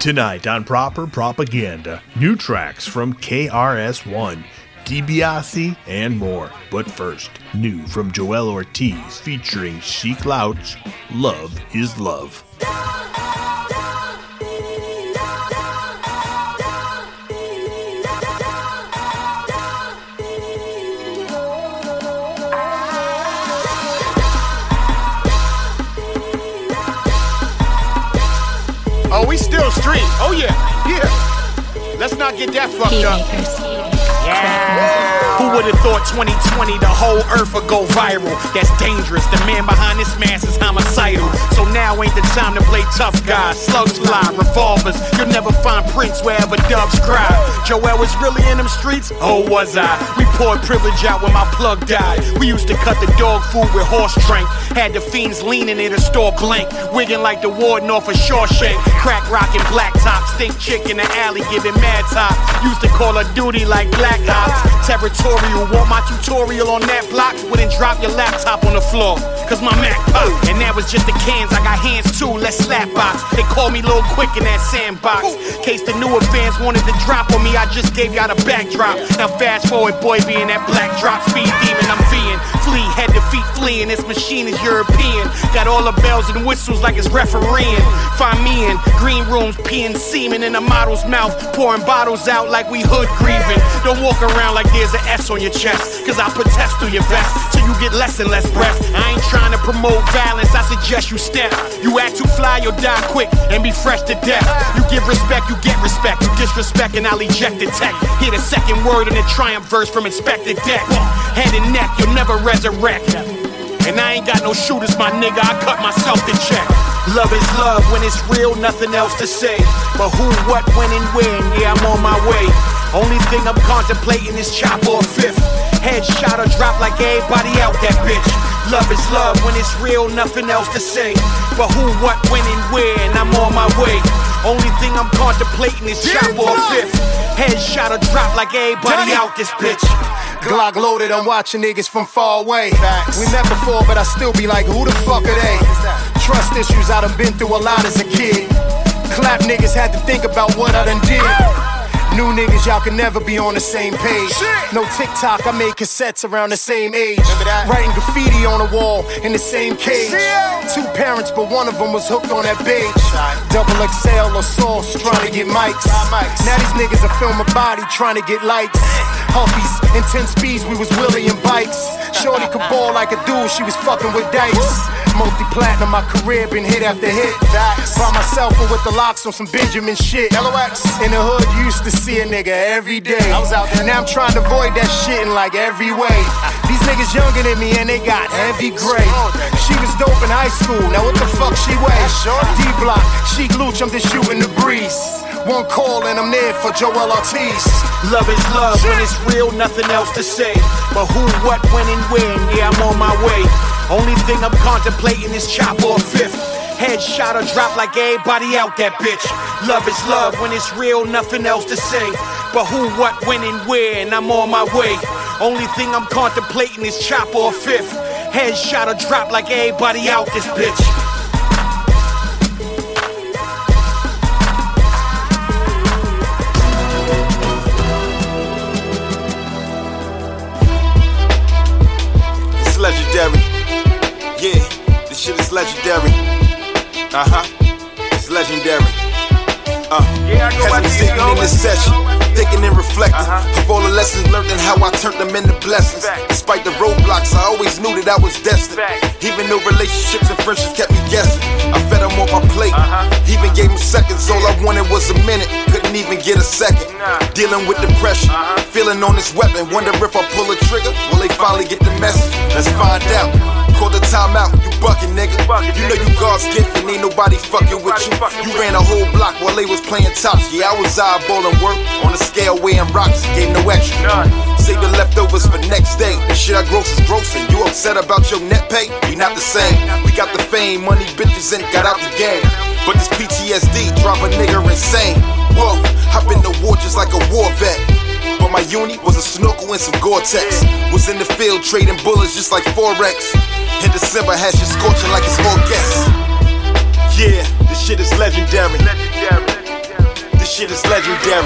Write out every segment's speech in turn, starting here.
Tonight on Proper Propaganda, new tracks from KRS-One, Dibiasi, and more. But first, new from Joell Ortiz featuring Sheek Louch, Love is Love. Oh, Oh yeah, yeah. Let's not get that fucked up. Yeah. Who would have thought 2020 the whole earth would go viral? That's dangerous. The man behind this mask is homicidal. So now ain't the time to play tough guys. Slugs fly, revolvers. You'll never find Prince wherever doves cry. Joel was really in them streets? Oh, was I? We poured privilege out when my plug died. We used to cut the dog food with horse drink. Had the fiends leaning in the store blank. Wigging like the warden off a Shawshank. Crack rockin' black top. Stink chick in the alley giving mad top. Used to call her duty like black ops. Want my tutorial on that block? Wouldn't drop your laptop on the floor. Cause my Mac pop. And that was just the cans. I got hands too. Let's slap box. They call me Lil Quick in that sandbox. Case the newer fans wanted to drop on me, I just gave y'all the backdrop. Now fast forward, boy, being that black drop speed demon, I'm Flee, head to feet fleeing. This machine is European. Got all the bells and whistles like it's refereeing. Find me in green rooms, peeing semen in a model's mouth, pouring bottles out like we hood grieving. Don't walk around like there's an S on your chest, cause I protest through your vest till you get less and less breath. I ain't trying to promote violence, I suggest you step. You act too fly, you'll die quick and be fresh to death. You give respect, you get respect. You disrespect, and I'll eject the tech. Hear the second word in the triumph verse from Inspectah Deck. Head and neck, you'll never resurrect. And I ain't got no shooters, my nigga, I cut myself to check. Love is love when it's real, nothing else to say. But who, what, when, and when, yeah, I'm on my way. Only thing I'm contemplating is chop or fifth. Headshot or drop like everybody out that bitch. Love is love when it's real, nothing else to say. But who, what, when, and where, I'm on my way. Only thing I'm contemplating is chop or fifth. Headshot or drop like everybody out this bitch. Glock loaded, I'm watching niggas from far away. We met before, but I still be like, who the fuck are they? Trust issues, I done been through a lot as a kid. Clap niggas had to think about what I done did. New niggas, y'all can never be on the same page. No TikTok, I made cassettes around the same age. Writing graffiti on the wall in the same cage. Two parents, but one of them was hooked on that beige. Double XL or sauce, trying to get mics. Now these niggas are film a body, trying to get likes. Huffies in 10 speeds, we was Willie and bikes. Shorty could ball like a dude, she was fucking with dice. Multi platinum, my career been hit after hit. By myself or with the locks on some Benjamin shit. In the hood, you used to see a nigga every day. I was out there. Now I'm trying to avoid that shit in like every way. These niggas younger than me and they got heavy gray. She was dope in high school, now what the fuck she weigh? D block, Sheek Louch, I'm just shooting the breeze. One call and I'm there for Joell Ortiz. Love is love when it's real, nothing else to say. But who, what, when, and when, yeah, I'm on my way. Only thing I'm contemplating is chop or fifth. Headshot or drop like everybody out that bitch. Love is love when it's real, nothing else to say. But who, what, when, and where, and I'm on my way. Only thing I'm contemplating is chop or fifth. Headshot or drop like everybody out this bitch. It's legendary. Yeah, this shit is legendary. Uh huh. It's legendary. Uh, Yeah, I go by as I'm sitting in this session, thinking and reflecting Uh-huh. of all the lessons learned and how I turned them into blessings. Despite the roadblocks, I always knew that I was destined. Even though relationships and friendships kept me guessing, I fed them on my plate. Uh-huh. Even gave them seconds, all I wanted was a minute. Couldn't even get a second. Nah. Dealing with depression, Uh-huh. feeling on this weapon. Wonder if I pull a trigger, will they finally get the message? Let's find out. Call the timeout, you bucking, nigga. You know you God's gift and ain't nobody fucking with you. You ran a whole block while they was playing tops. Yeah, I was eyeballing work on a scale weighing ain't no extra. Save the leftovers for next day. The shit I gross is gross, and you upset about your net pay? We not the same. We got the fame, money, bitches, and got out the game. But this PTSD drive a nigga insane. Whoa, hop in the war just like a war vet. My uni was a snorkel and some Gore-Tex. Was in the field trading bullets just like Forex. In December, had shit scorching like it's August. Yeah, this shit is legendary. This shit is legendary.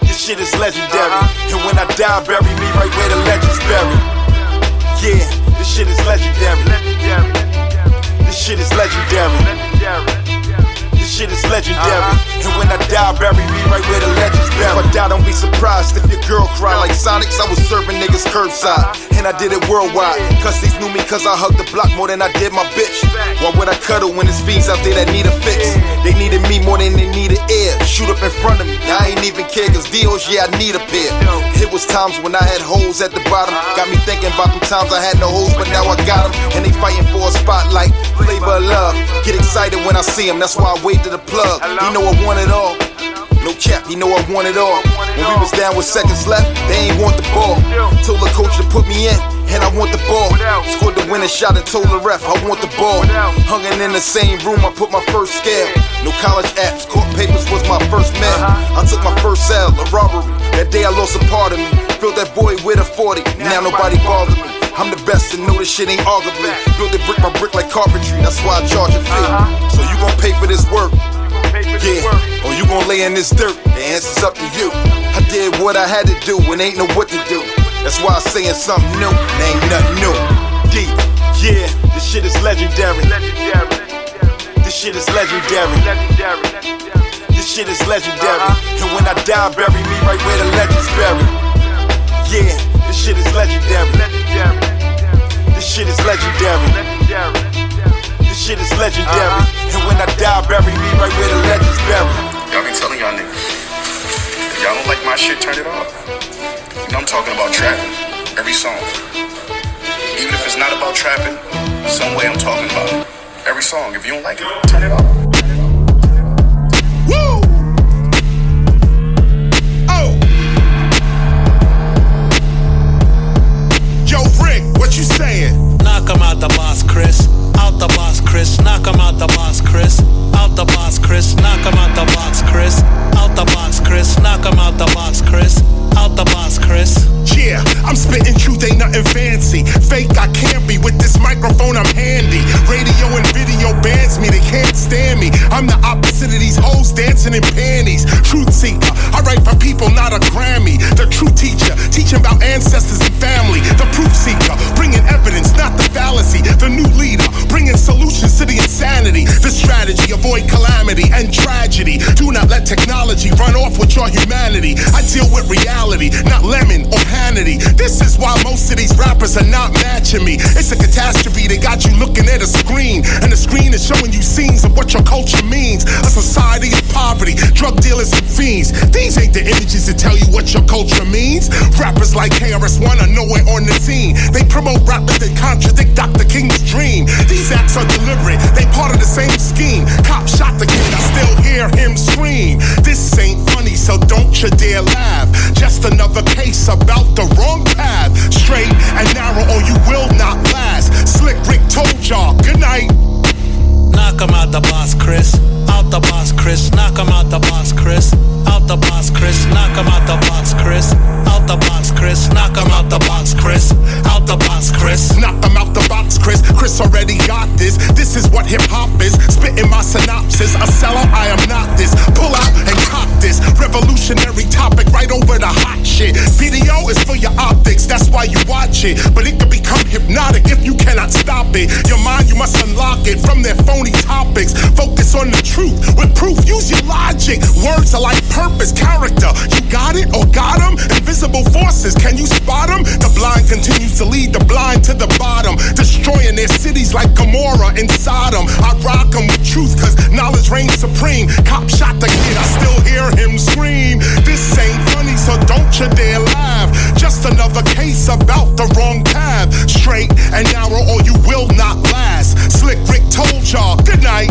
This shit is legendary. And when I die, bury me right where the legends bury. Yeah, this shit is legendary. This shit is legendary. Shit is legendary. Uh-huh. And when I die, bury me right where the legends bury. If I die, don't be surprised if your girl cry like Sonics. I was serving niggas curbside, and I did it worldwide. Cause these knew me cause I hugged the block more than I did my bitch. Why would I cuddle when there's fiends out there that need a fix? They needed me more than they needed air. Shoot up in front of me, I ain't even care cause deals, yeah, I need a pair. It was times when I had holes at the bottom. Got me thinking about them times I had no holes, but now I got them. And they fighting for a spotlight. Flavor of love. Get excited when I see them, that's why I wait to the plug. You know I want it all. No cap, he know I want it all. When we was down with seconds left, they ain't want the ball. Told the coach to put me in, and I want the ball. Scored the winning shot and told the ref I want the ball. Hung in the same room, I put my first scale. No college apps, court papers was my first mail. I took my first cell, a robbery. That day I lost a part of me. Filled that void with a 40, now nobody bothered me. I'm the best and know this shit ain't arguably. Built it brick by brick like carpentry, that's why I charge a fee. So you gon' pay for this work. Yeah, or you gon' lay in this dirt. The answer's up to you. I did what I had to do and ain't know what to do. That's why I'm saying something new. There ain't nothing new. Deep, yeah, this shit is legendary. This shit is legendary. This shit is legendary. And when I die, bury me right where the legends bury. Yeah, this shit is legendary. This shit is legendary. This shit is legendary. Uh-huh. And when I die, bury me right where the legends bury. Y'all be telling y'all niggas. If y'all don't like my shit, turn it off. You know I'm talking about trapping. Every song. Even if it's not about trapping, some way I'm talking about it. Every song. If you don't like it, turn it off. What you saying? Knock him out the boss, Chris. Out the boss, Chris. Knock him out the boss, Chris. Out the boss, Chris. Knock him out the box, Chris. Out the box, Chris. Knock him out the box, Chris. Out the box, Chris. Yeah, I'm spitting truth, ain't nothing fancy. Fake, I can't be. With this microphone, I'm handy. Radio and video bans me, they can't stand me. I'm the opposite of these hoes dancing in panties. Truth seeker, I write for people, not a Grammy. The true teacher, teaching about ancestors and family. The proof seeker, bringing evidence, not the fallacy. The new leader, bringing solutions to the insanity. The strategy, avoid calamity and tragedy. Do not let technology run off with your humanity. I deal with reality, not lemon or Hannity. This is why most of these rappers are not matching me. It's a catastrophe, they got you looking at a screen. And the screen is showing you scenes of what your culture means. A society of poverty, drug dealers and fiends. These ain't the images that tell you what your culture means. Rappers like KRS-One are nowhere on the scene. They promote rappers that contradict Dr. King's dream. These acts are deliberate, they part of the same scheme. Cop shot the kid, I still hear him scream. This ain't funny, so don't you dare laugh. Just another case about the wrong path. Straight and narrow, or you will not last. Slick Rick told y'all, good night. Knock him out the box, Chris. Out the box, Chris. Knock him out the box, Chris. Out the box, Chris. Knock him out the box, Chris. Out the box, Chris. Knock him out the box, Chris. Out the box, Chris. Knock them out the box, Chris. Chris already got this. This is what hip hop is. Spitting my synopsis. A seller, I am not this. Pull out and cock this. Revolutionary topic right over the hot shit. Video is for your optics, that's why you watch it. But it can become hypnotic if you cannot stop it. Your mind, you must unlock it from their phony topics. Focus on the truth with proof. Use your logic. Words are like purpose, character. You got it or got them? Invisible forces, can you spot them? The blind continues to lead the blind to the bottom, destroying their cities like Gomorrah and Sodom. I rock them with truth, cause knowledge reigns supreme. Cop shot the kid, I still hear him scream. This ain't funny, so don't you Just another case about the wrong path. Straight and narrow, or you will not last. Slick Rick told y'all, good night.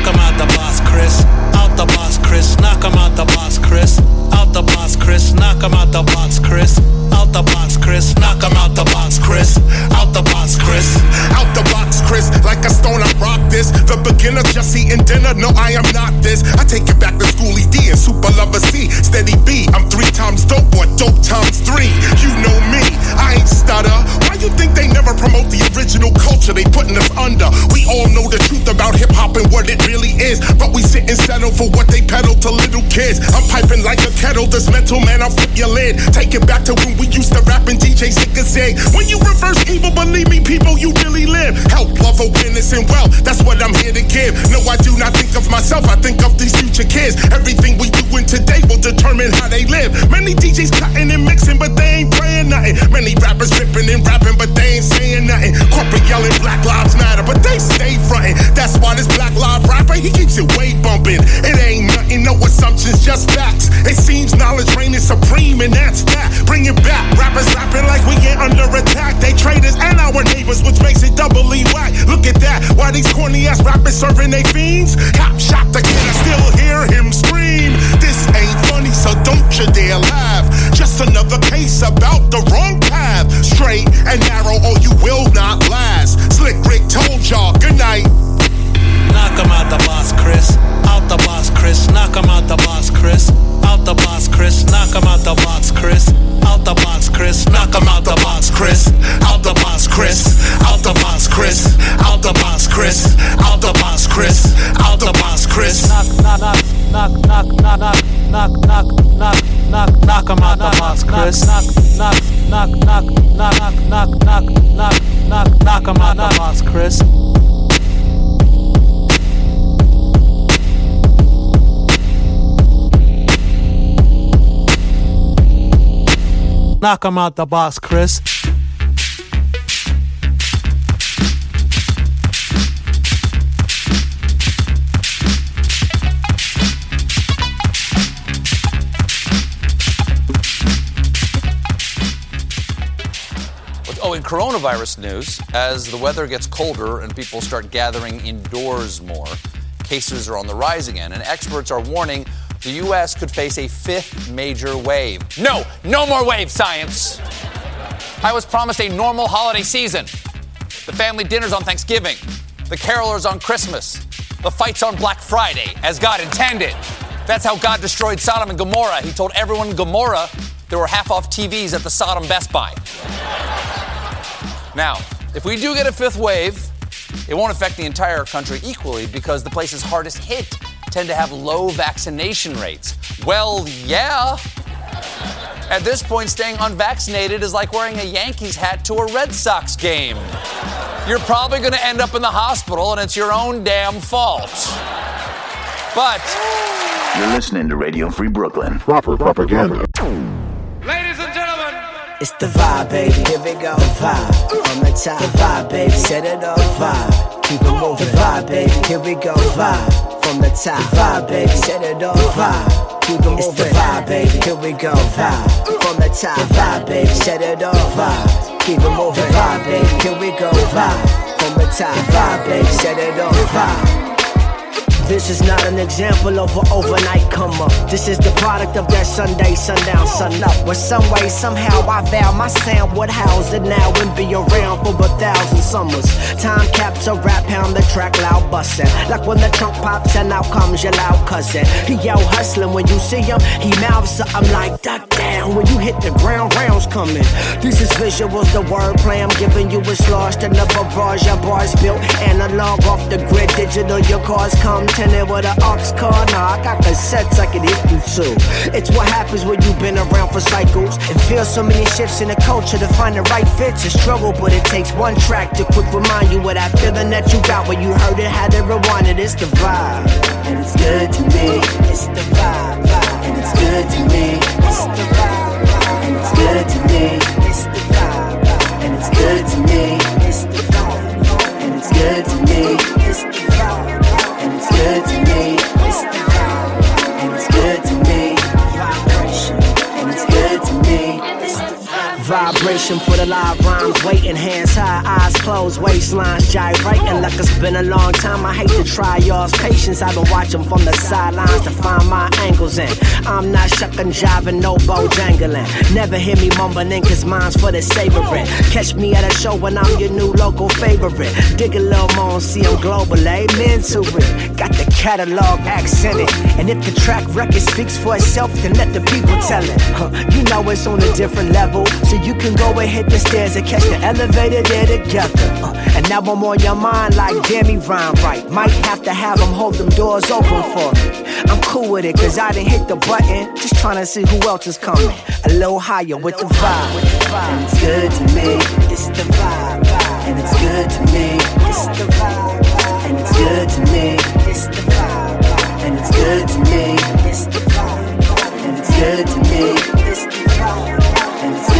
Knock him out the box, Chris. Out the box, Chris. Knock him out the box, Chris. Out the box, Chris. Knock him out the box, Chris. Out the box, Chris. Knock him out the box, Chris. Out the box, Chris. Out the box, Chris. Like a stone, I rock this. The beginner just eating dinner. No, I am not this. I take it back to Schoolly D and Super Lover Cee. Steady B. I'm three times dope, or dope times three. You know me. I ain't stutter. Why you think they never promote the original culture they putting us under? We all know the truth about hip hop and what it really is. But we sit and settle for what they peddle to little kids. I'm piping like a kettle. This mental man, I'll flip your lid. Take it back to when we used to rap and DJ sick and say, When you reverse evil, believe me, people, you really live. Help, love, awareness, and wealth. That's what I'm here to give. No, I do not think of myself. I think of these future kids. Everything we doing today will determine how they live. Many DJs cutting and mixing, but they ain't praying nothing. Many rappers ripping and rapping, but they ain't saying nothing. Corporate yelling Black Lives Matter, but they stay frontin'. That's why this Black Lives rapper, he keeps it way bumping. It ain't nothing, no assumptions, just facts. It seems knowledge reigning supreme, and that's that. Bring it back. Rappers rapping like we ain't under attack. They traitors and our neighbors, which makes it doubly whack. Look at that. Why these corny ass rappers serving they fiends? Cop shot the kid, I still hear him scream. This ain't funny, so don't you dare laugh. Just another case about the wrong path. Straight and narrow, or you will not last. Slick Rick told y'all, good night. Knock him out the boss, Chris. Out the boss, Chris. Knock him out the boss, Chris. Out the box, Chris. Knock him out the box, Chris. Out the box, Chris. Knock him out the box, Chris. Out the box, Chris. Out the box, Chris. Out the box, Chris. Out the box, Chris. Out the box, Chris. Knock, knock, knock, knock, knock, knock, knock, knock, knock, knock, knock him out the box, Chris. Knock, knock, knock, knock, knock, knock, knock, knock, knock, knock, knock him out the box, Chris. Knock him out the box, Chris. Oh, in coronavirus news, as the weather gets colder and people start gathering indoors more, cases are on the rise again, and experts are warning the U.S. could face a fifth major wave. No, no more wave science. I was promised a normal holiday season. The family dinners on Thanksgiving, the carolers on Christmas, the fights on Black Friday, as God intended. That's how God destroyed Sodom and Gomorrah. He told everyone in Gomorrah there were half off TVs at the Sodom Best Buy. Now, if we do get a fifth wave, it won't affect the entire country equally because the place is hardest hit tend to have low vaccination rates. Well, yeah. At this point, staying unvaccinated is like wearing a Yankees hat to a Red Sox game. You're probably going to end up in the hospital, and it's your own damn fault. But. You're listening to Radio Free Brooklyn. Proper propaganda. Ladies and gentlemen, It's the vibe, baby. Here we go. Vibe. From the top. The vibe, baby. Set it up. Vibe. Keep it moving. The vibe, baby. Here we go. Vibe. From the top. Vibe, baby. Set it up. Vibe. Keep it moving. The vibe, baby. Here we go. Vibe. From the top. Vibe, baby. Set it up. Vibe. Keep it moving. The vibe, baby. Here we go. Vibe. From the top. Vibe, baby. Set it off. Vibe. This is not an example of an overnight come up. This is the product of that Sunday, sundown, sun up. Where some way, somehow I vow my sound would house it now and be around for a thousand summers. Time capsule rap pound the track loud bustin'. Like when the trunk pops and out comes your loud cousin. He out hustling when you see him, he mouths something like duck down. When you hit the ground, rounds coming. This is visuals, the wordplay I'm giving you is lost in the barrage. Your bars built analog off the grid, digital. Your cars come tinted with an aux car. Nah, I got cassettes I can hit you to. It's what happens when you've been around for cycles and feel so many shifts in the culture to find the right fits. A struggle, but it takes one track to quick remind you of that feeling that you got when you heard it, had it. It's the vibe, and it's good to me. It's the vibe, vibe, and it's good to me. It's the vibe, and it's good to me. It's the vibe, and it's good to me. It's the vibe, vibe, and it's good to me. It's the good to me. Vibration for the live rhymes. Waiting, hands high, eyes closed, waistlines gyrating like it's been a long time. I hate to try y'all's patience. I've been watching from the sidelines to find my angles in. I'm not shucking, jiving, no bow jangling. Never hear me mumbling, cause mine's for the savoring. Catch me at a show when I'm your new local favorite. Dig a little more see I'm global, amen to it. Got the catalog accented. And if the track record speaks for itself, then let the people tell it. Huh, you know it's on a different level, so you can go and hit the stairs and catch the elevator there together. Uh, and now I'm on your mind like, he rhyme right. Might have to have them hold them doors open for me. I'm cool with it, cause I didn't hit the button. Just trying to see who else is coming. A little higher with the vibe. And it's good to me, it's the vibe. And it's good to me, it's the vibe. And it's good to me, it's the vibe. And it's good to me, it's the vibe. And it's good to me,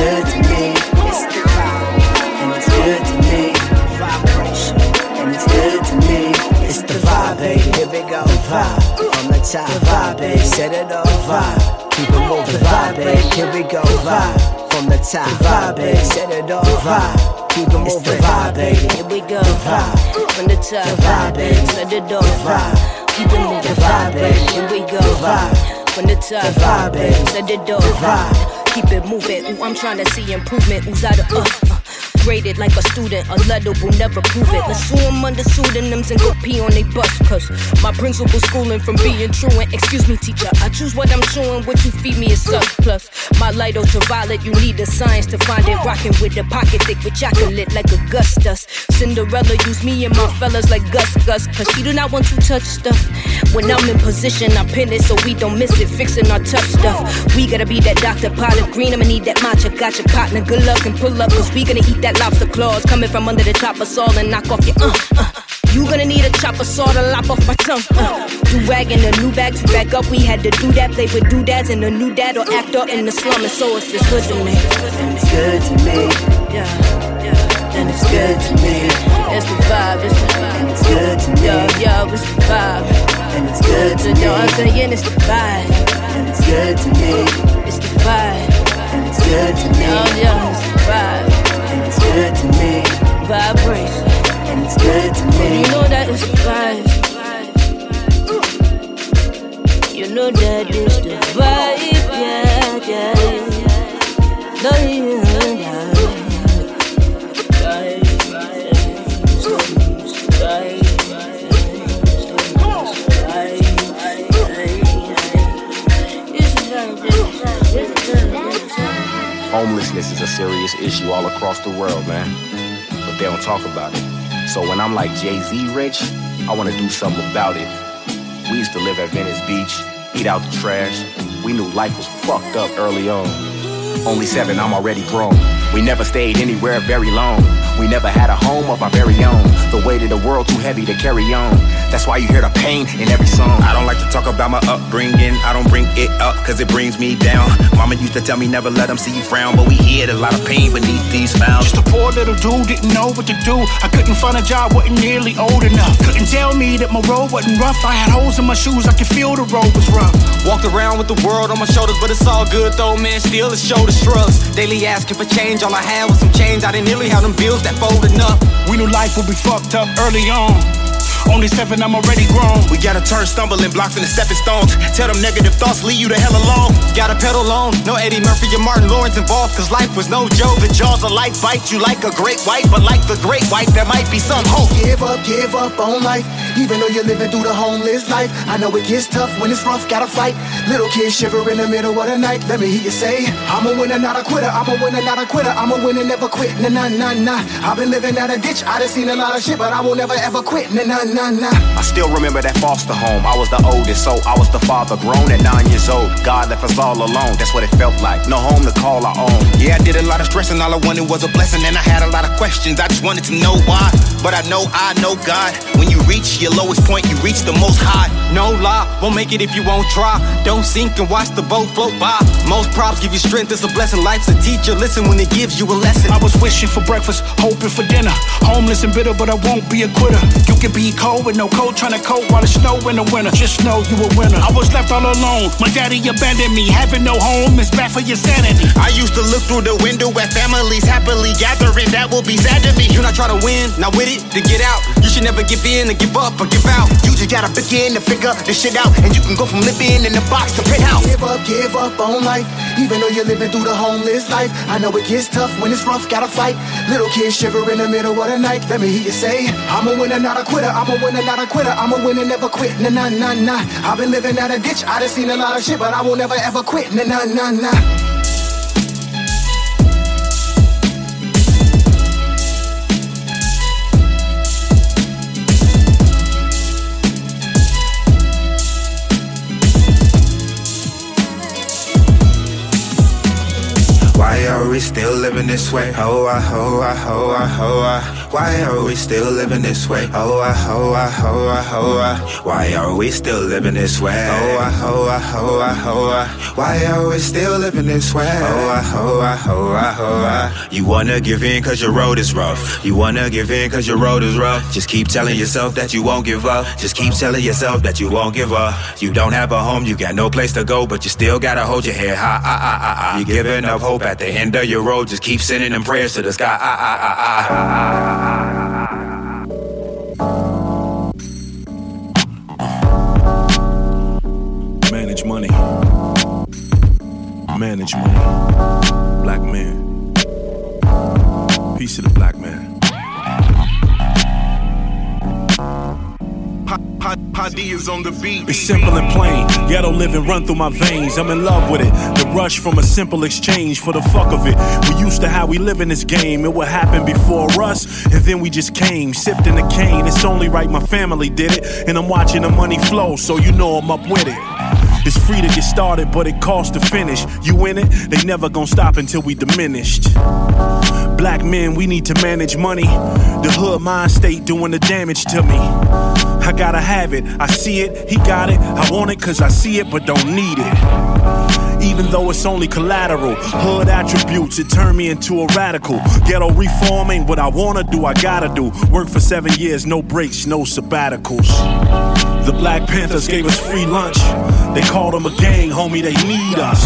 good to me, it's the vibe. And it's good to me, vibration. And it's good to me, it's the vibe, baby. Here we go, vibe. From the top, vibe, baby. Set it off, vibe. Keep it moving, vibe, baby. Here we go, vibe. From the top, vibe, baby. Set it off, vibe. Keep it moving, vibe, baby. Here we go, vibe. From the top, vibe, baby. Set it off, vibe. Keep it moving, vibe, baby. Here we go, vibe. From the top, vibe, baby. Set it off, vibe. Keep it moving. Ooh, I'm trying to see improvement. Who's out of us? Uh, graded like a student, a letter will never prove it. Let's sue them under pseudonyms and go pee on they bus. Cause my principal schooling from being truant. Excuse me, teacher, I choose what I'm chewing. What you feed me is sucks. Plus, my light ultraviolet, you need the science to find it. Rocking with the pocket thick with chocolate like Augustus. Cinderella use me and my fellas like Gus Gus. Cause she do not want to touch stuff. When I'm in position, I pin it so we don't miss it. Fixing our tough stuff. We gotta be that Dr. Pilot Green. I'ma need that matcha. Got your partner. Good luck and pull up. Cause we gonna eat that lobster claws coming from under the chopper saw and knock off your uh, uh. You gonna need a chopper saw to lop off my tongue. Uh. Do rag in the new bag to back up. We had to do that, play with doodads and a new dad or actor in the slum. And so it's just good to me. And it's good to me. Yeah, yeah. And it's good to me. It's the vibe. It's the vibe. And it's good to me. Yo, yo, it's the vibe. And it's good to me. Yo, I'm saying it's the vibe. And it's good to me. It's the vibe. And it's good to me. Yo, yo, it's the vibe. Good to me. Vibration. And it's good to me. You know that it's the vibe. Mm. You know that it's the vibe, yeah, yeah. No, yeah, yeah. Vibe, Homelessness is a serious issue all across the world, man. But they don't talk about it. So when I'm like Jay Z rich, I wanna do something about it. We used to live at Venice Beach, eat out the trash. We knew life was fucked up early on. Only seven, I'm already grown. We never stayed anywhere very long. We never had a home of our very own. The weight of the world too heavy to carry on. That's why you hear the pain in every song. I don't like to talk about my upbringing. I don't bring it up cause it brings me down. Mama used to tell me never let them see you frown, but we hid a lot of pain beneath these frowns. Just a poor little dude, didn't know what to do. I couldn't find a job, wasn't nearly old enough. Couldn't tell me that my road wasn't rough. I had holes in my shoes, I could feel the road was rough. Walked around with the world on my shoulders, but it's all good though, man. Still, it's shoulder shrugs. Daily asking for change, all I had was some change. I didn't nearly have them bills that fold enough. We knew life would be fucked up early on. Only seven, I'm already grown. We gotta turn stumbling blocks into stepping stones. Tell them negative thoughts lead you the hell alone. Gotta pedal on. No Eddie Murphy or Martin Lawrence involved, cause life was no joke. The jaws of life bite you like a great white, but like the great white, there might be some hope. Give up, give up on life. Even though you're living through the homeless life. I know it gets tough when it's rough, gotta fight. Little kids shiver in the middle of the night. Let me hear you say, I'm a winner, not a quitter. I'm a winner, not a quitter. I'm a winner, never quit. Nah, nah, nah, nah. I've been living out a ditch. I done seen a lot of shit, but I will never ever quit. Nah, nah, nah, nah. I still remember that foster home. I was the oldest, so I was the father, grown at nine years old. God left us all alone. That's what it felt like. No home to call our own. Yeah, I did a lot of stressing. All I wanted was a blessing, and I had a lot of questions. I just wanted to know why. But I know I know God. When you reach your lowest point, you reach the most high. No lie, won't make it if you won't try. Don't sink and watch the boat float by. Most props give you strength, it's a blessing. Life's a teacher. Listen when it gives you a lesson. I was wishing for breakfast, hoping for dinner. Homeless and bitter, but I won't be a quitter. You can be cold with no coat, trying to cope while it's snow in the winter. Just know you a winner. I was left all alone. My daddy abandoned me, having no home, is bad for your sanity. I used to look through the window at families happily gathering. That will be sad to me. You not try to win, not with it, to get out. You should never give in and give up or give out. You just gotta begin to figure this shit out, and you can go from living in a box to penthouse. Give up, give up on life, even though you're living through the homeless life. I know it gets tough when it's rough, gotta fight. Little kids shiver in the middle of the night. Let me hear you say, I'm a winner, not a quitter. I'm a winner, not a quitter. I'm a winner, never quit. Nah, nah, nah, nah. I've been living out a ditch. I done seen a lot of shit, but I won't never ever quit. Nah, nah, nah, nah. Why are we still living this way? Oh, I, oh, I, oh, I, oh, I. Why are we still living this way? Oh, I, oh, I, oh, I, oh, I. Why are we still living this way? Oh, I, oh, I, oh, I, oh, I. Why are we still living this way? Oh, I, oh, I, oh, I, oh, I. You wanna give in cause your road is rough. You wanna give in cause your road is rough. Just keep telling yourself that you won't give up. Just keep telling yourself that you won't give up. You don't have a home, you got no place to go, but you still gotta hold your head high. Ah, ah, ah, ah. You're giving up hope at the end of your road. Just keep sending them prayers to the sky. Ah, ah, ah, ah, ah. Manage money. Manage money. Black man. Peace to the black man. Padillas on the beat. It's simple and plain. Ghetto living run through my veins. I'm in love with it. The rush from a simple exchange for the fuck of it. We used to how we live in this game. It would happen before us, and then we just came, sifting the cane. It's only right my family did it, and I'm watching the money flow, so you know I'm up with it. It's free to get started, but it costs to finish. You in it, they never gonna stop until we diminished. Black men, we need to manage money. The hood mind state doing the damage to me. I gotta have it, I see it, he got it. I want it cause I see it, but don't need it. Even though it's only collateral, hood attributes, it turned me into a radical. Ghetto reform ain't what I wanna do, I gotta do. Work for seven years, no breaks, no sabbaticals. The Black Panthers gave us free lunch. They called them a gang, homie, they need us.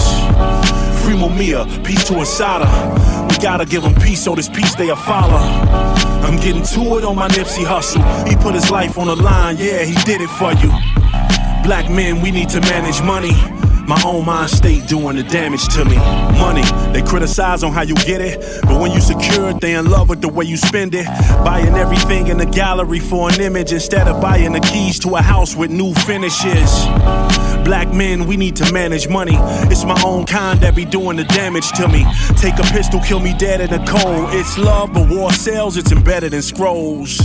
Free Mumia, peace to Assata. We gotta give them peace so this peace they a follow. I'm getting to it on my Nipsey Hussle. He put his life on the line, yeah, he did it for you. Black men, we need to manage money. My own mind state doing the damage to me. Money, they criticize on how you get it, but when you secure it, they in love with the way you spend it. Buying everything in the gallery for an image instead of buying the keys to a house with new finishes. Black men, we need to manage money. It's my own kind that be doing the damage to me. Take a pistol, kill me dead in the cold. It's love, but war sells, it's embedded in scrolls.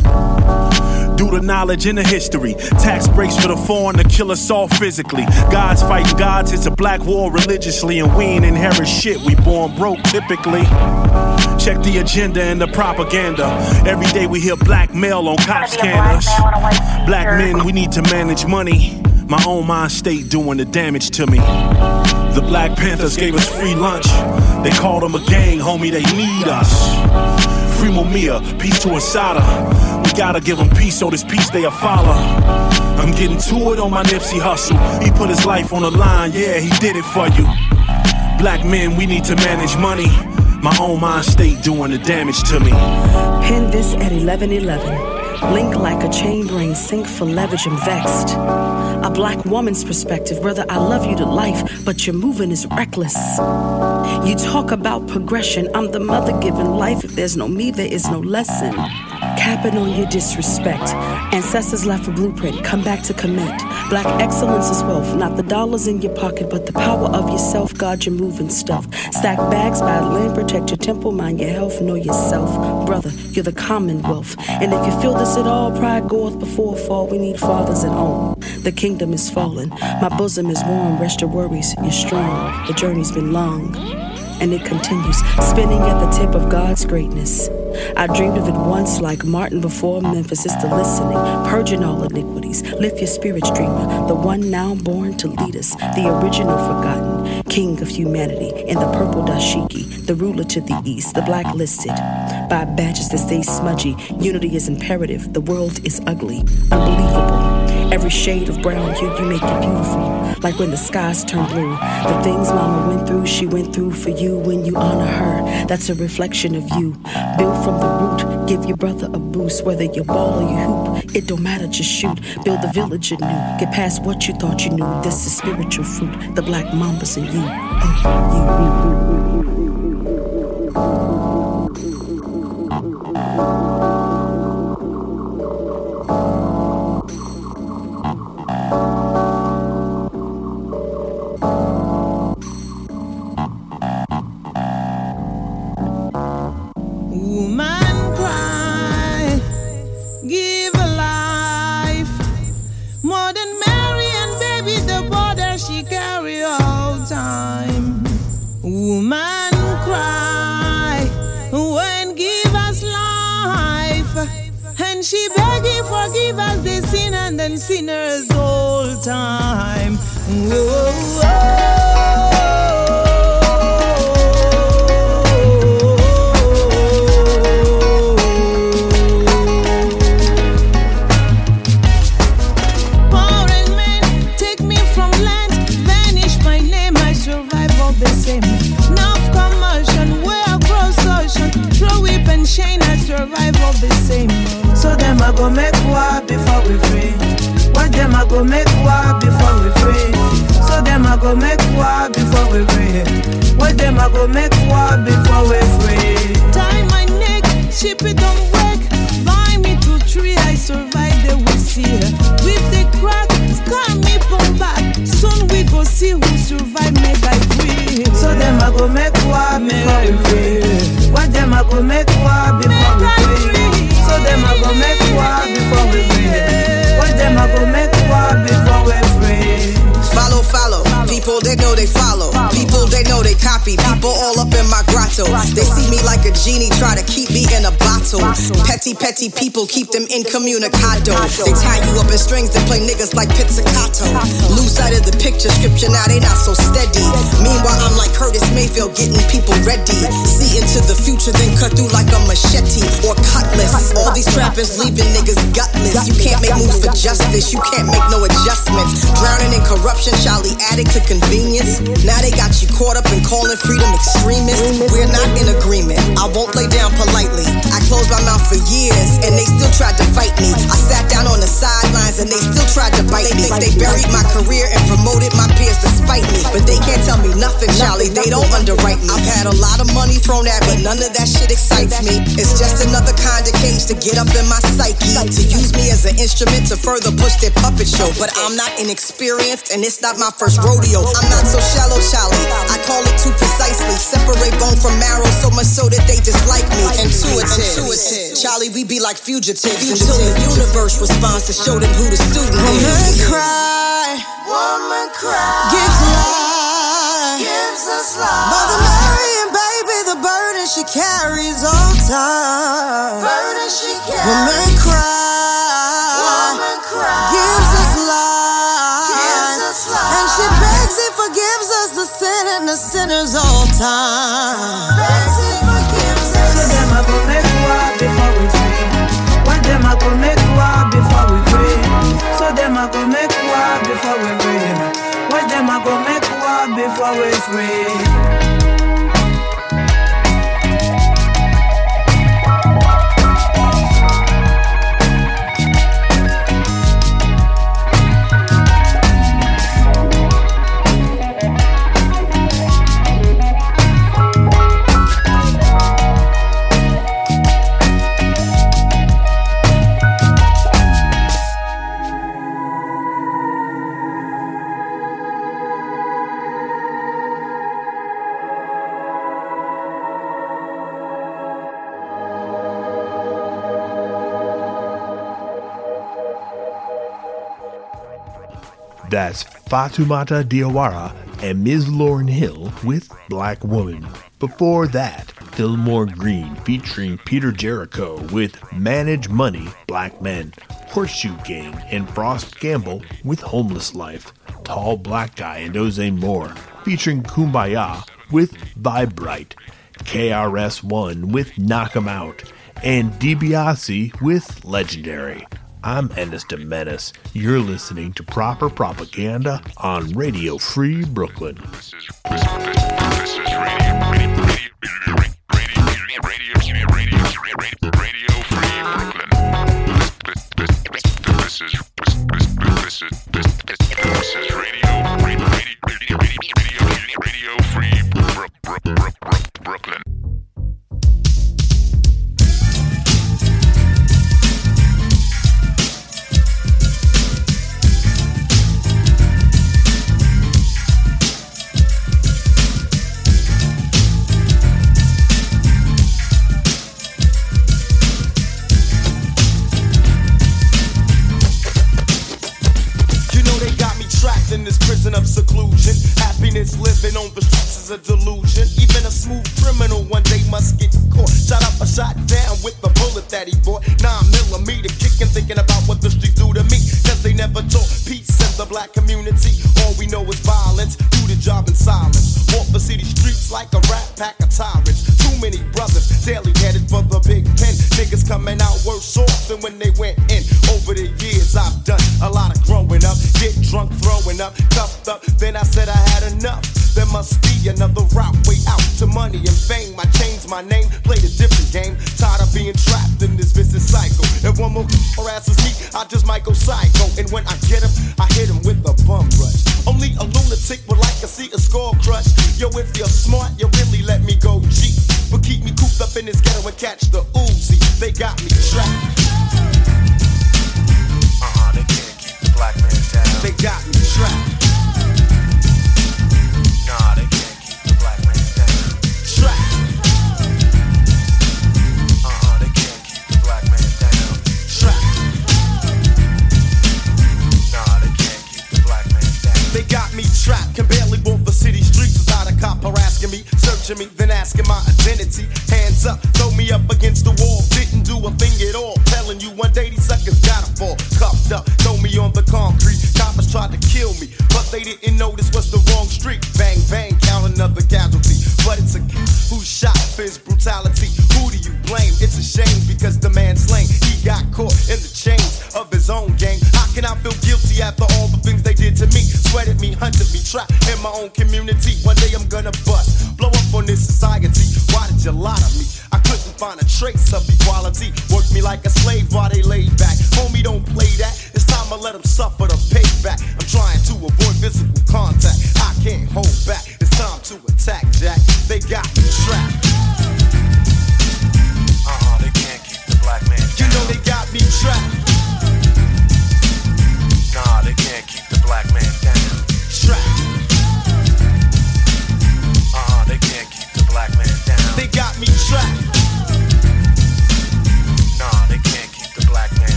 Due to knowledge in the history, tax breaks for the foreign to kill us all physically. God's fighting gods, it's a black war religiously, and we ain't inherit shit. We born broke typically. Check the agenda and the propaganda. Every day we hear blackmail on cop scanners. Black men, we need to manage money. My own mind state doing the damage to me. The Black Panthers gave us free lunch. They called them a gang, homie, they need us. Free Mumia, peace to Assata. We gotta give them peace so this peace they a follow. I'm getting to it on my Nipsey Hussle. He put his life on the line, yeah, he did it for you. Black men, we need to manage money. My own mind state doing the damage to me. Pin this at 1111. Link like a chain brain, sink for leverage and vexed. A black woman's perspective, brother, I love you to life, but your moving is reckless. You talk about progression, I'm the mother giving life. If there's no me, there is no lesson. Capping on your disrespect. Ancestors left a blueprint, come back to commit. Black excellence is wealth, not the dollars in your pocket, but the power of yourself. God, you're moving stuff. Stack bags by land, protect your temple, mind your health, know yourself. Brother, you're the commonwealth. And if you feel this at all, pride goeth before fall. We need fathers at home. The kingdom is fallen. My bosom is warm, rest your worries, you're strong. The journey's been long and it continues, spinning at the tip of God's greatness. I dreamed of it once, like Martin before Memphis. It's the listening, purging all iniquities. Lift your spirits, dreamer, the one now born to lead us, the original forgotten, king of humanity, in the purple dashiki, the ruler to the east, the blacklisted. By badges that stay smudgy, unity is imperative. The world is ugly, unbelievable Every shade of brown hue, you make it beautiful. Like when the skies turn blue. The things mama went through, she went through for you when you honor her. That's a reflection of you. Build from the root, give your brother a boost. Whether you ball or you hoop, it don't matter, just shoot. Build the village anew. Get past what you thought you knew. This is spiritual fruit. The black mambas in you. Uh, you. Petty, people keep them incommunicado. They tie you up in strings and play niggas like pizzicato. Lose sight of the picture scripture, now they not so steady. Meanwhile, I'm like Curtis Mayfield getting people ready. See into the future, then cut through like a machete or cutlass. All these trappers leaving niggas gutless. You can't make moves for justice, you can't make no adjustments. Drowning in corruption, Charlie addict to convenience. Now they got you caught up in calling freedom extremists. We're not in agreement. I won't lay down politely. Closed my mouth for years and they still tried to fight me. I sat down on the sidelines and they still tried to bite me. They buried my career and promoted my peers despite me. But they can't tell me nothing, Charlie. They don't underwrite me. I've had a lot of money thrown at me. None of that shit excites me. It's just another kind of cage to get up in my psyche. To use me as an instrument to further push their puppet show. But I'm not inexperienced and it's not my first rodeo. I'm not so shallow, Charlie. I call it too precisely. Separate bone from marrow so much so that they dislike me. Intuitive. Charlie, we be like fugitives until the universe responds to show them who the student Woman is. cry, woman cry, gives life, gives us life. Mother Mary and baby, the burden she carries all time. Burden she carries. Woman cry, Woman cry, gives us life, gives us life. and she begs and forgives us the sin and the sinners all time. Begs go make war before we free. So them I go make war before we free. What them I go make war before we free. That's Fatoumata Diawara and Ms. Lauryn Hill with Black Woman. Before that, Phillmore Greene featuring Peter Jericho with Manage Money, Black Men, Horseshoe Gang, and Frost Gamble with Homeless Life, Tall Black Guy and Ozay Moore featuring Kumbaya with Viberite, KRS-One with Knock 'em Out, and Dibiasi with Legendary. I'm Ennis Domenis. You're listening to Proper Propaganda on Radio Free Brooklyn. This is, this this is radio, radio, radio,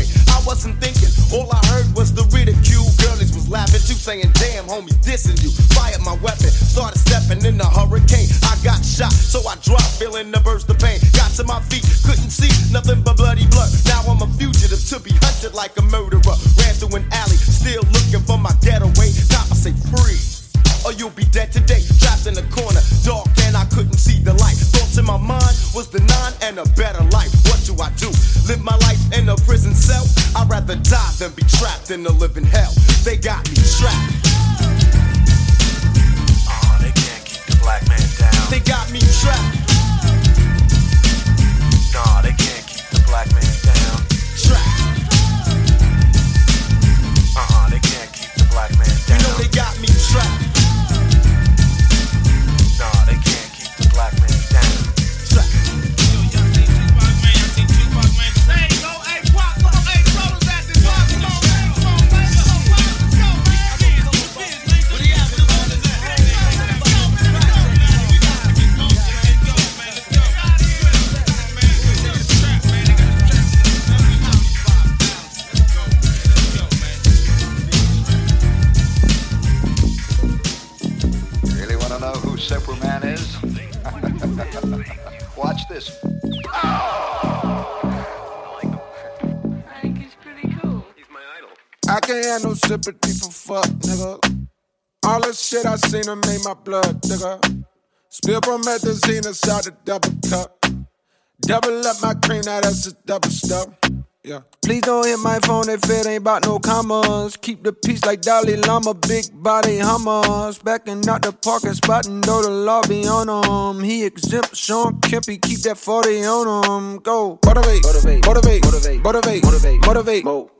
way. I wasn't thinking, all I heard was the ridicule. Girlies was laughing too, saying, damn, homie, dissing you. Fired my weapon, started stepping in the hurricane. I got shot, so I dropped, feeling the burst of pain. Got to my feet, couldn't see nothing but bloody blood. Now I'm a fugitive to be hunted like a murderer. Ran through an alley, still looking for my getaway. Now I say, freeze or you'll be dead today. Trapped in a corner, dark, and I couldn't see the light. Thoughts in my mind was the nine and a better life. What do I do? a prison cell. I'd rather die than be trapped in the living hell. They got me trapped. Oh, uh-huh, they can't keep the black man down. They got me trapped. Nah, they can't keep the black man down. Sympathy for fuck, nigga. All the shit I seen her made my blood, nigga. Spill promethazine inside the double cup. Double up my cream, now that's a double stuff. Yeah. Please don't hit my phone if it ain't about no commas. Keep the peace like Dalai Lama, big body hummers. Backing out the parking spot and know the law be on him. He exempt Sean Kempy, keep that 40 on him. Go. Motivate, motivate, motivate, motivate, motivate, motivate, motivate, motivate,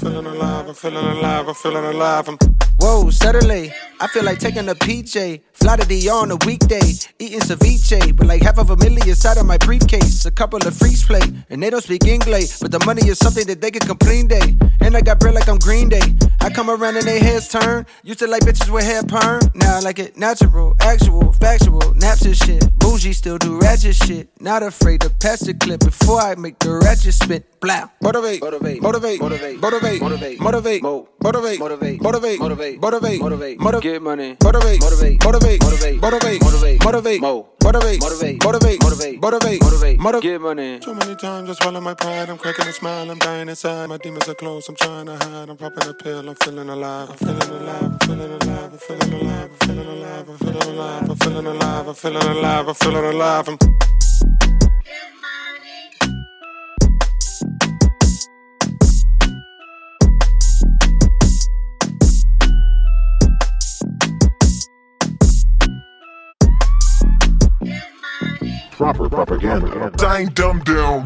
Feeling alive. I'm feeling alive. I'm feeling alive. I'm Whoa, Saturday, I feel like taking a PJ. Eh? Fly to the on a weekday, eating ceviche. But like half of a million inside of my briefcase. A couple of freeze play, and they don't speak English. But the money is something that they can complain day. And I got bread like I'm Green Day. I come around and they heads turn. Used to like bitches with hair perm. Now I like it natural, actual, factual, naps and shit. Bougie still do ratchet shit. Not afraid to pass the clip before I make the ratchet spit. Blah. Motivate, motivate, motivate, motivate, motivate, motivate, motivate, motivate, motivate, motivate, motivate, motivate, motivate, motivate, get money, motivate, motivate, motivate, motivate, motivate, motivate, motivate, motivate, motivate, motivate, motivate, motivate, motivate, motivate, get money. Too many times I swallow my pride. I'm cracking a smile. I'm dying inside. My demons are close. I'm trying to hide. I'm popping a pill. I'm feeling alive. I'm feeling alive. I'm feeling alive. I'm feeling alive. I'm feeling alive. I'm feeling alive. I'm feeling alive. I'm feeling alive. I'm feeling alive. I'm Proper propaganda. I ain't dumbed down.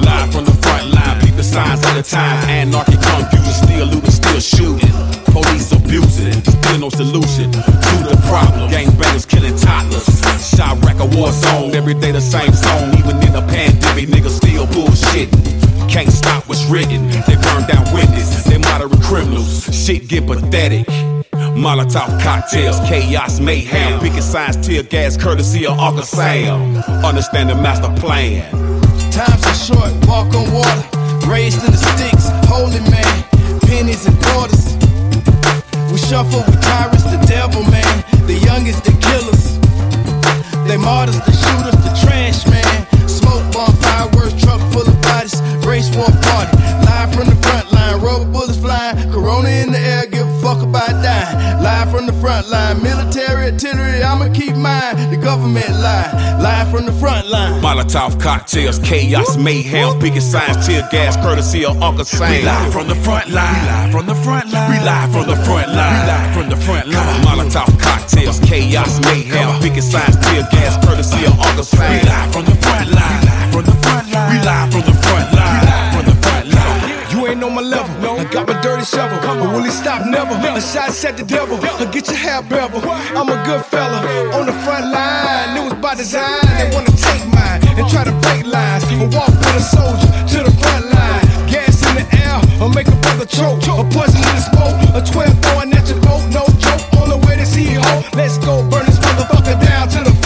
Live from the front line, peep the signs of the time. Anarchy confusion, still looting, still shooting. Police abusing, still no solution to the problem. Gangbangers killing toddlers. Chiraq a war zone, every day the same song. Even in a pandemic, niggas still bullshitting. Can't stop what's written. They burn down witness. They moderate criminals. Shit get pathetic. Molotov cocktails, chaos, mayhem. Picking signs, tear gas, courtesy of Uncle Sam. Understand the master plan. Times are short, walk on water. Raised in the sticks, holy man. Pennies and quarters. We shuffle with tyrants, the devil man. The youngest, the killers. They martyrs, the shooters, the trash man. Smoke bomb, Race for a party. Live from the front line, rubber bullets flying. Corona in the air, give a fuck about dying. Live from the front line, military artillery, I'ma keep mine. The government lie. Live from the front line. Molotov cocktails, chaos, mayhem, biggest signs, tear gas, courtesy of Uncle Sam. We live from the front line. We live from the front line. We live from the front line. We live from the front line. Molotov cocktails, chaos, mayhem, biggest signs, tear gas, courtesy of Uncle Sam. We live from the front line. We live from the front line. We live from the front line. Ain't on my level. I got my dirty shovel. But will he stop? Never. A shot set the devil. I get your hair bevel. I'm a good fella. On the front line. It was by design. They wanna take mine and try to break lines. I walk with a soldier to the front line. Gas in the air. Or make a brother choke. A poison in the smoke. A 12 throwing at your boat. No joke. On the way to see ho. Let's go burn this motherfucker down to the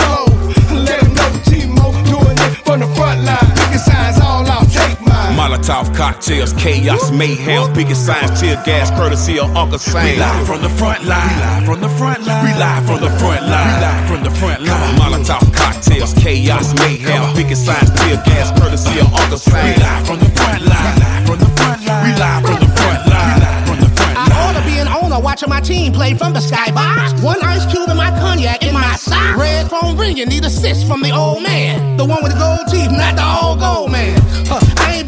Molotov cocktails, chaos, mayhem, biggest signs, tear gas, courtesy of Uncle Sam. We live from the front line. We live from the front line. We live from the front line. We live from the front line. Molotov cocktails, chaos, mayhem, biggest signs, tear gas, courtesy of Uncle Sam. We live from the front line. We live from the front line. We live from the front line. We live from the front line. I ought to be an owner watching my team play from the skybox. One ice cube in my cognac in my sock. Red phone ringing, need assist from the old man. The one with the gold teeth, not the old gold man. Huh, I ain't been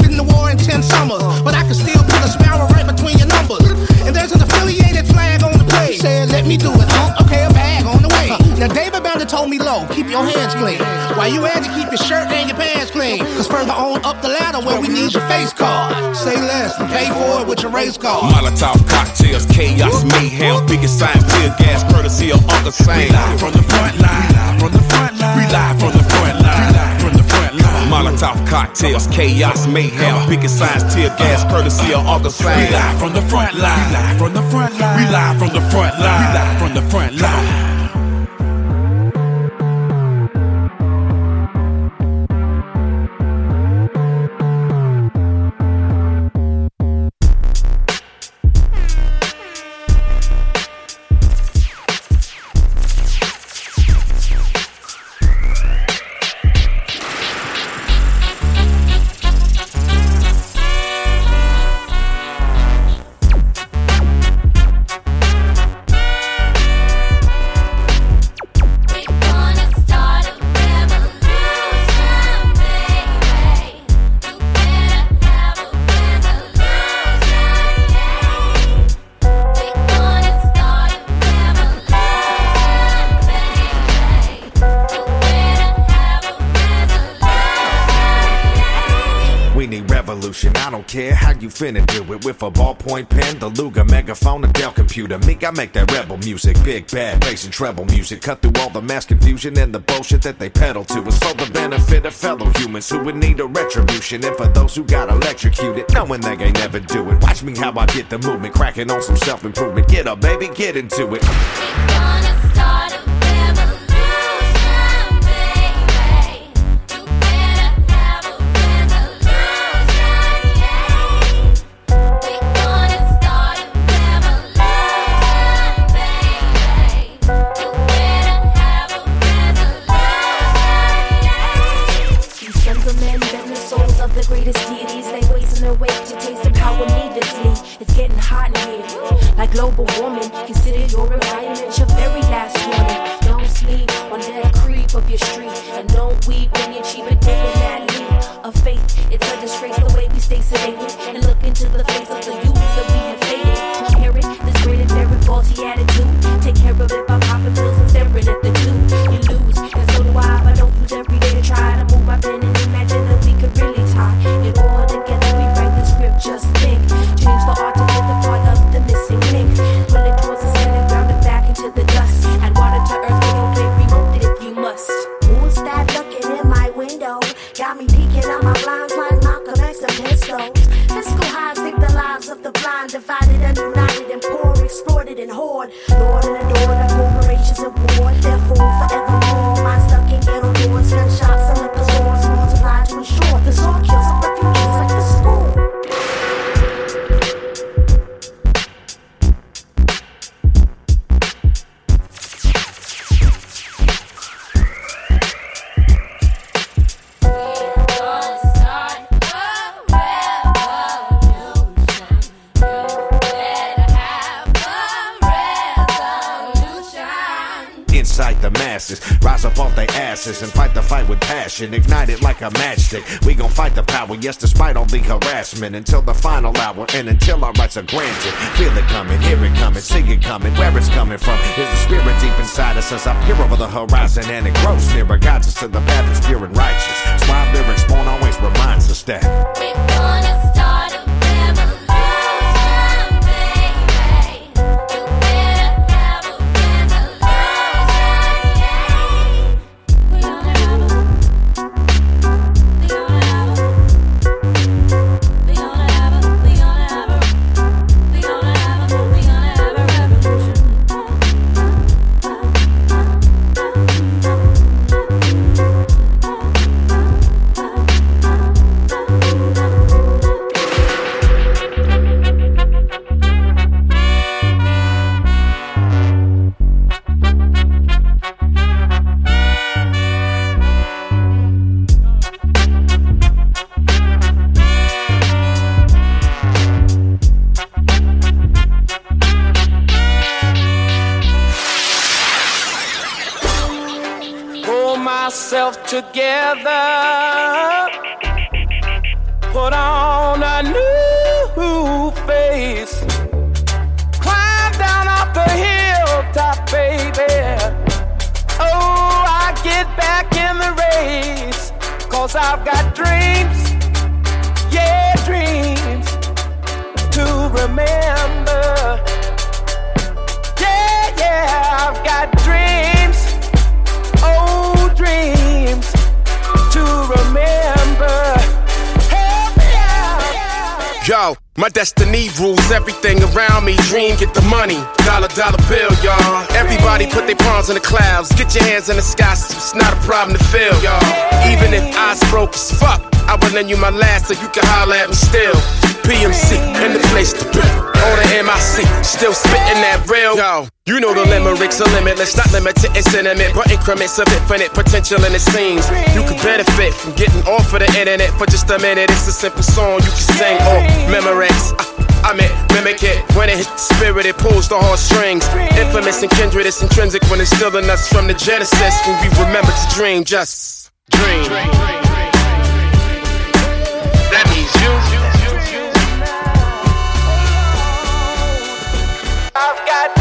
to war in 10 summers, but I can still put a sparrow right between your numbers. And there's an affiliated flag on the page. Said, let me do it, huh? Okay, a bag on the way. Now, David Bender told me low, keep your hands clean. While you had to keep your shirt and your pants clean. Cause further on up the ladder where we need your face card. Say less and pay for it with your race card. Molotov cocktails, chaos, mayhem, biggest signs, tear gas, courtesy of Uncle Sam. We live from the front line. We live from the front line. We live from the front line. We live from the front line. Molotov cocktails, chaos, mayhem, picket signs, tear gas, courtesy of August We live from the front line. We live from the front line. We live from the front line. We live from the front line. Need revolution. I don't care how you finna do it. With a ballpoint pen, the Luger megaphone, a Dell computer. Me, I make that rebel music. Big bad bass and treble music. Cut through all the mass confusion and the bullshit that they peddle to. It's for the benefit of fellow humans who would need a retribution. And for those who got electrocuted, knowing they ain't never do it. Watch me how I get the movement, cracking on some self improvement. Get up, baby, get into it. Global warming, consider your environment your very last warning. Don't sleep on that creep of your street. And and fight the fight with passion. Ignite it like a matchstick. We gon' fight the power, yes, despite all the harassment. Until the final hour and until our rights are granted. Feel it coming, hear it coming, see it coming. Where it's coming from is the spirit deep inside us as I peer over the horizon and it grows nearer. Guides us to the path that's pure and righteous. Why Lyrics Born always reminds us that. I've got dreams, My destiny rules everything around me. Dream, get the money. Dollar, dollar bill, y'all. Everybody put their palms in the clouds. Get your hands in the sky, so it's not a problem to feel, y'all. Even if eyes broke as fuck, I will lend you my last so you can holler at me still. PMC, in the place to be. On the MIC, still spitting that real. Yo, you know the limericks are limitless, not limited in sentiment, but increments of infinite potential, in it seems you could benefit from getting off of the internet for just a minute. It's a simple song you can sing or memorex. I, meant mimic it when it hits the spirit, it pulls the heartstrings. Infamous and kindred, it's intrinsic when it's still in us from the genesis. When we remember to dream, just dream. I've got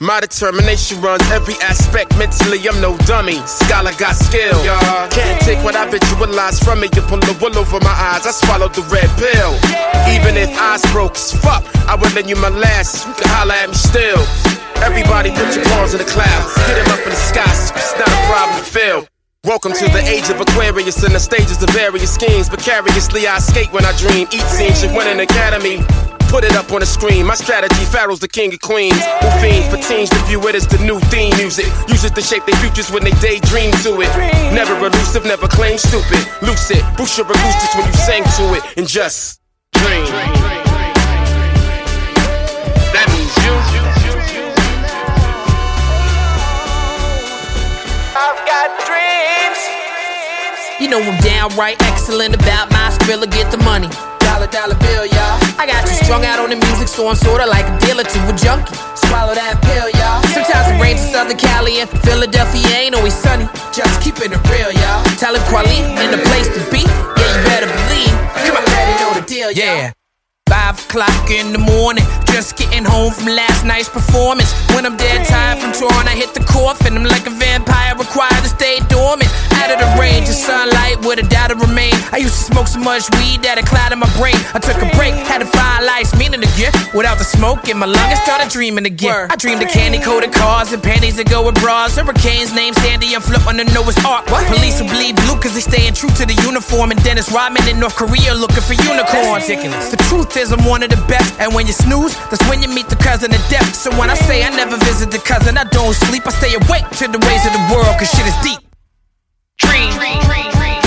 my determination runs every aspect. Mentally, I'm no dummy. Scholar got skill. Yeah. Can't take what I visualize from me. You pull the wool over my eyes. I swallowed the red pill. Even if eyes broke as fuck, I will lend you my last. You can holler at me still. Everybody put your paws in the clouds. Get him up in the sky. It's not a problem to feel. Welcome to the age of Aquarius and the stages of various schemes. Precariously, I skate when I dream. Eat scenes should win an academy. Put it up on the screen. My strategy, Pharoahe's the king of queens. Who fiend for teens to view it as the new theme music. Use it to shape their futures when they daydream to it. Never elusive, never claim stupid. Lucid, boost your acoustics when you sing to it. And just dream. That means you. I've got dreams. You know I'm downright excellent about my skrilla, get the money. Dollar, dollar bill, y'all. I got you strung out on the music, so I'm sorta like a dealer to a junkie. Swallow that pill, y'all. Sometimes it rains in Southern Cali and Philadelphia ain't always sunny. Just keeping it real, y'all. Talib Kweli in the place to be. Yeah, you better believe. Come on, better know the deal, y'all. Yeah. Five o'clock in the morning, just getting home from last night's performance. When I'm dead tired from touring, I hit the coffin. I'm like a vampire, required to stay dormant. Out of the range of sunlight, with a doubt to remain. I used to smoke so much weed that it clouded my brain. I took a break, had to find life's meaning again. Without the smoke in my lungs, started dreaming again. I dreamed of candy coated cars and panties that go with bras. Hurricanes named Sandy and Flip on the Noah's Ark. Police will bleed blue cause they staying true to the uniform. And Dennis Rodman in North Korea looking for unicorns. The truth is, I'm one of the best. And when you snooze, that's when you meet the cousin of death. So when I say I never visit the cousin, I don't sleep. I stay awake to the ways of the world cause shit is deep. Dream. I've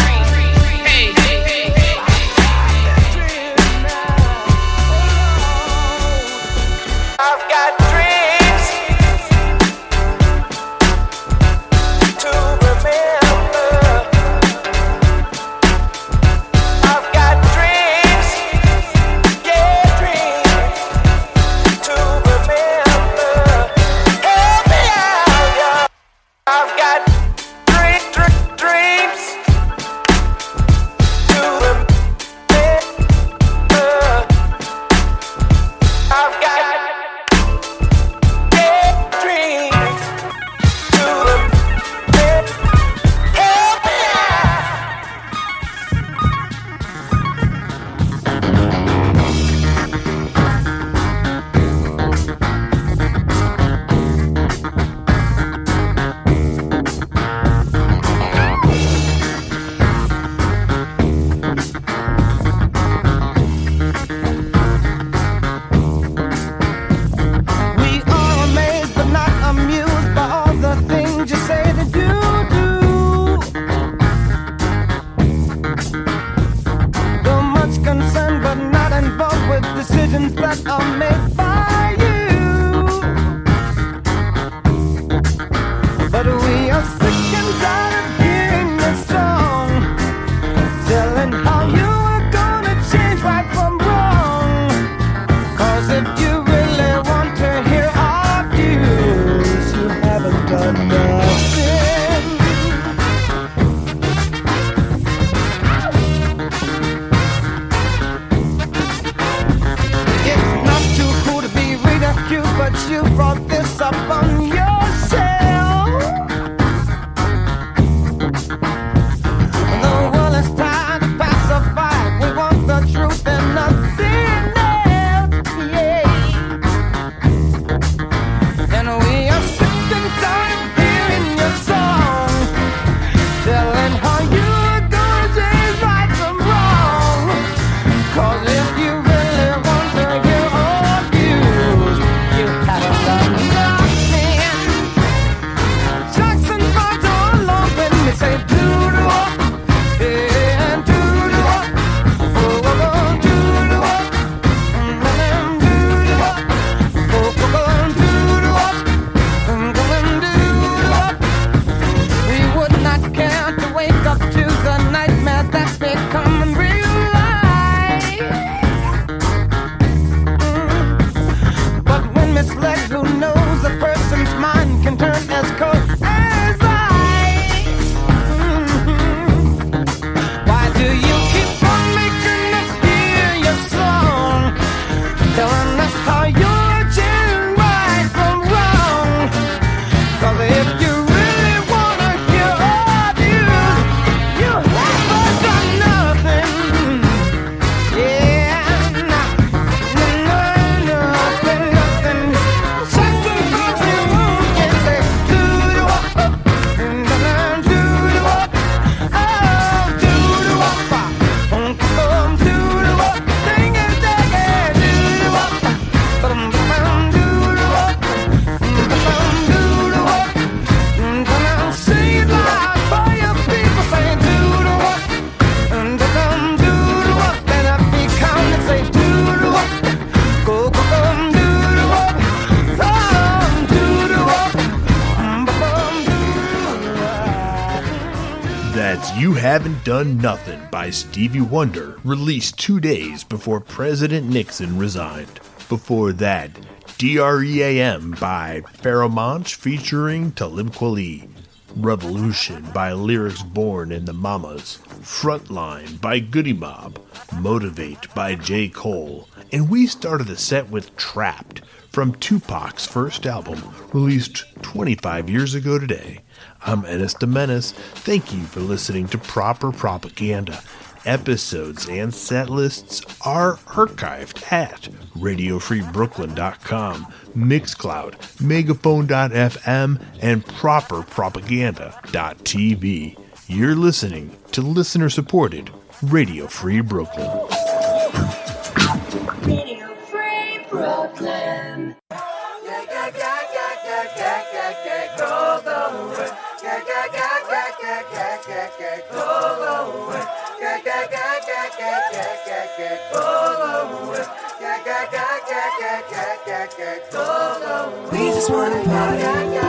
Haven't Done Nothing by Stevie Wonder, released two days before President Nixon resigned. Before that, DREAM by Pharoahe featuring Talib Kweli. Revolution by Lyrics Born in the Mamaz. Frontline by Goodie Mobb. Motivate by J. Cole. And we started the set with Trapped from Tupac's first album, released 25 years ago today. I'm Ennis Menace. Thank you for listening to Proper Propaganda. Episodes and set lists are archived at RadioFreeBrooklyn.com, Mixcloud, Megaphone.fm, and ProperPropaganda.tv. You're listening to listener supported Radio Free Brooklyn. Radio Free Brooklyn. We just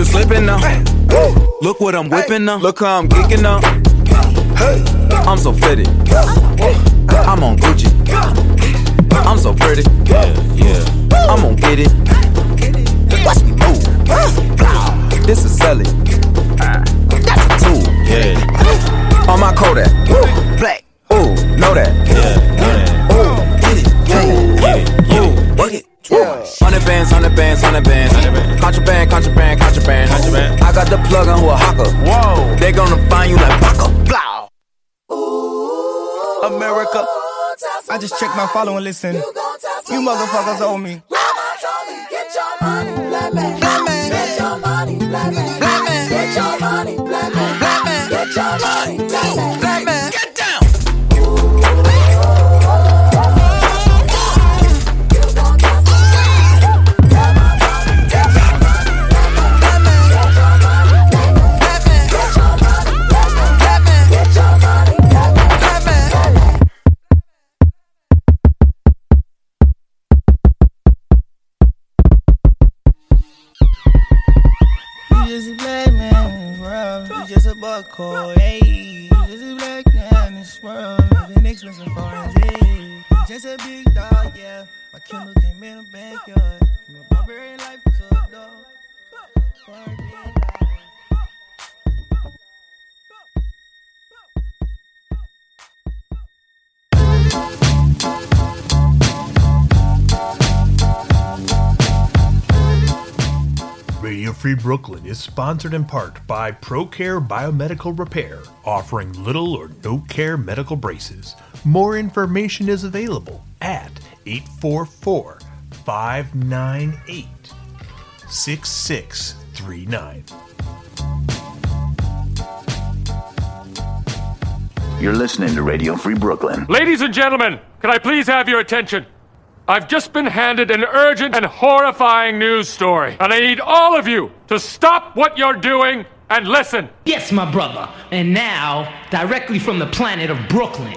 You slipping now. Look what I'm whipping now. Look how I'm geeking now. I'm so fitted. I'm on Gucci. I'm so pretty. Yeah, yeah. I'm gonna get it. Watch me move. This is Sally. That's a tool. Yeah. On my Kodak. Black. Ooh, know that. Yeah. Hundred bands, hundred bands. Contraband, contraband, contraband. Contraband. I got the plug on who a hawker. Whoa. They gonna find you like Baka. Blow. America. I just checked my follow and listen. You motherfuckers owe me. Mama told me, Get your money, black man. Free Brooklyn is sponsored in part by ProCare Biomedical Repair, offering little or no care medical braces. More information is available at 844 598 6639. You're listening to Radio Free Brooklyn. Ladies and gentlemen, can I please have your attention? I've just been handed an urgent and horrifying news story, and I need all of you to stop what you're doing and listen. Yes, my brother. And now, directly from the planet of Brooklyn.